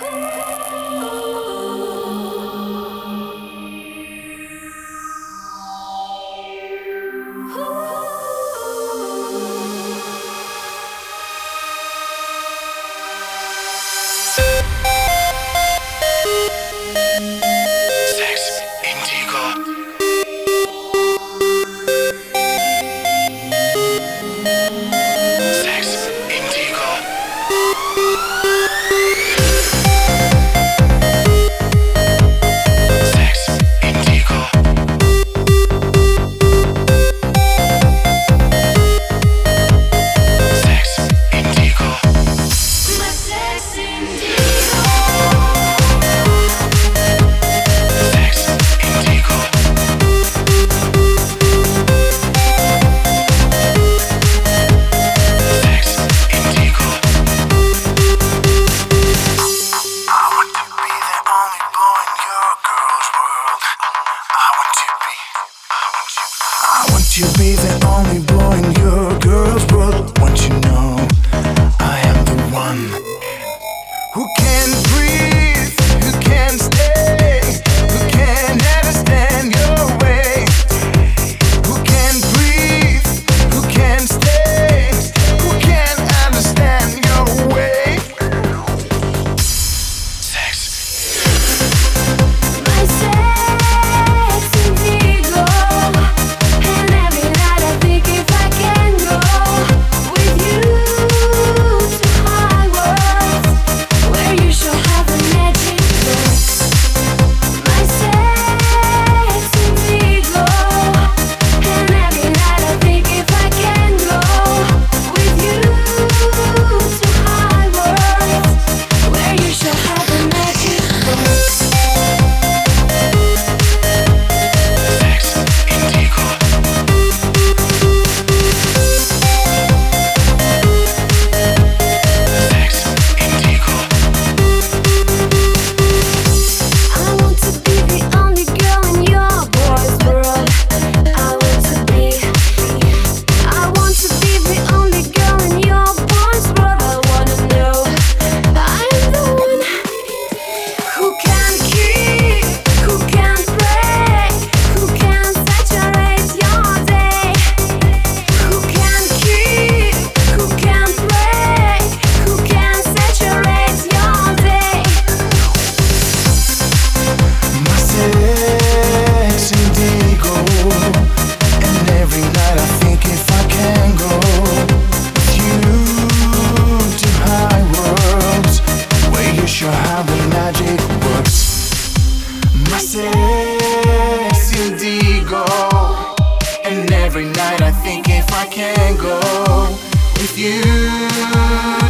Oh, should be the only boy in your girl's world. indigo. And every night I think if I can go with you.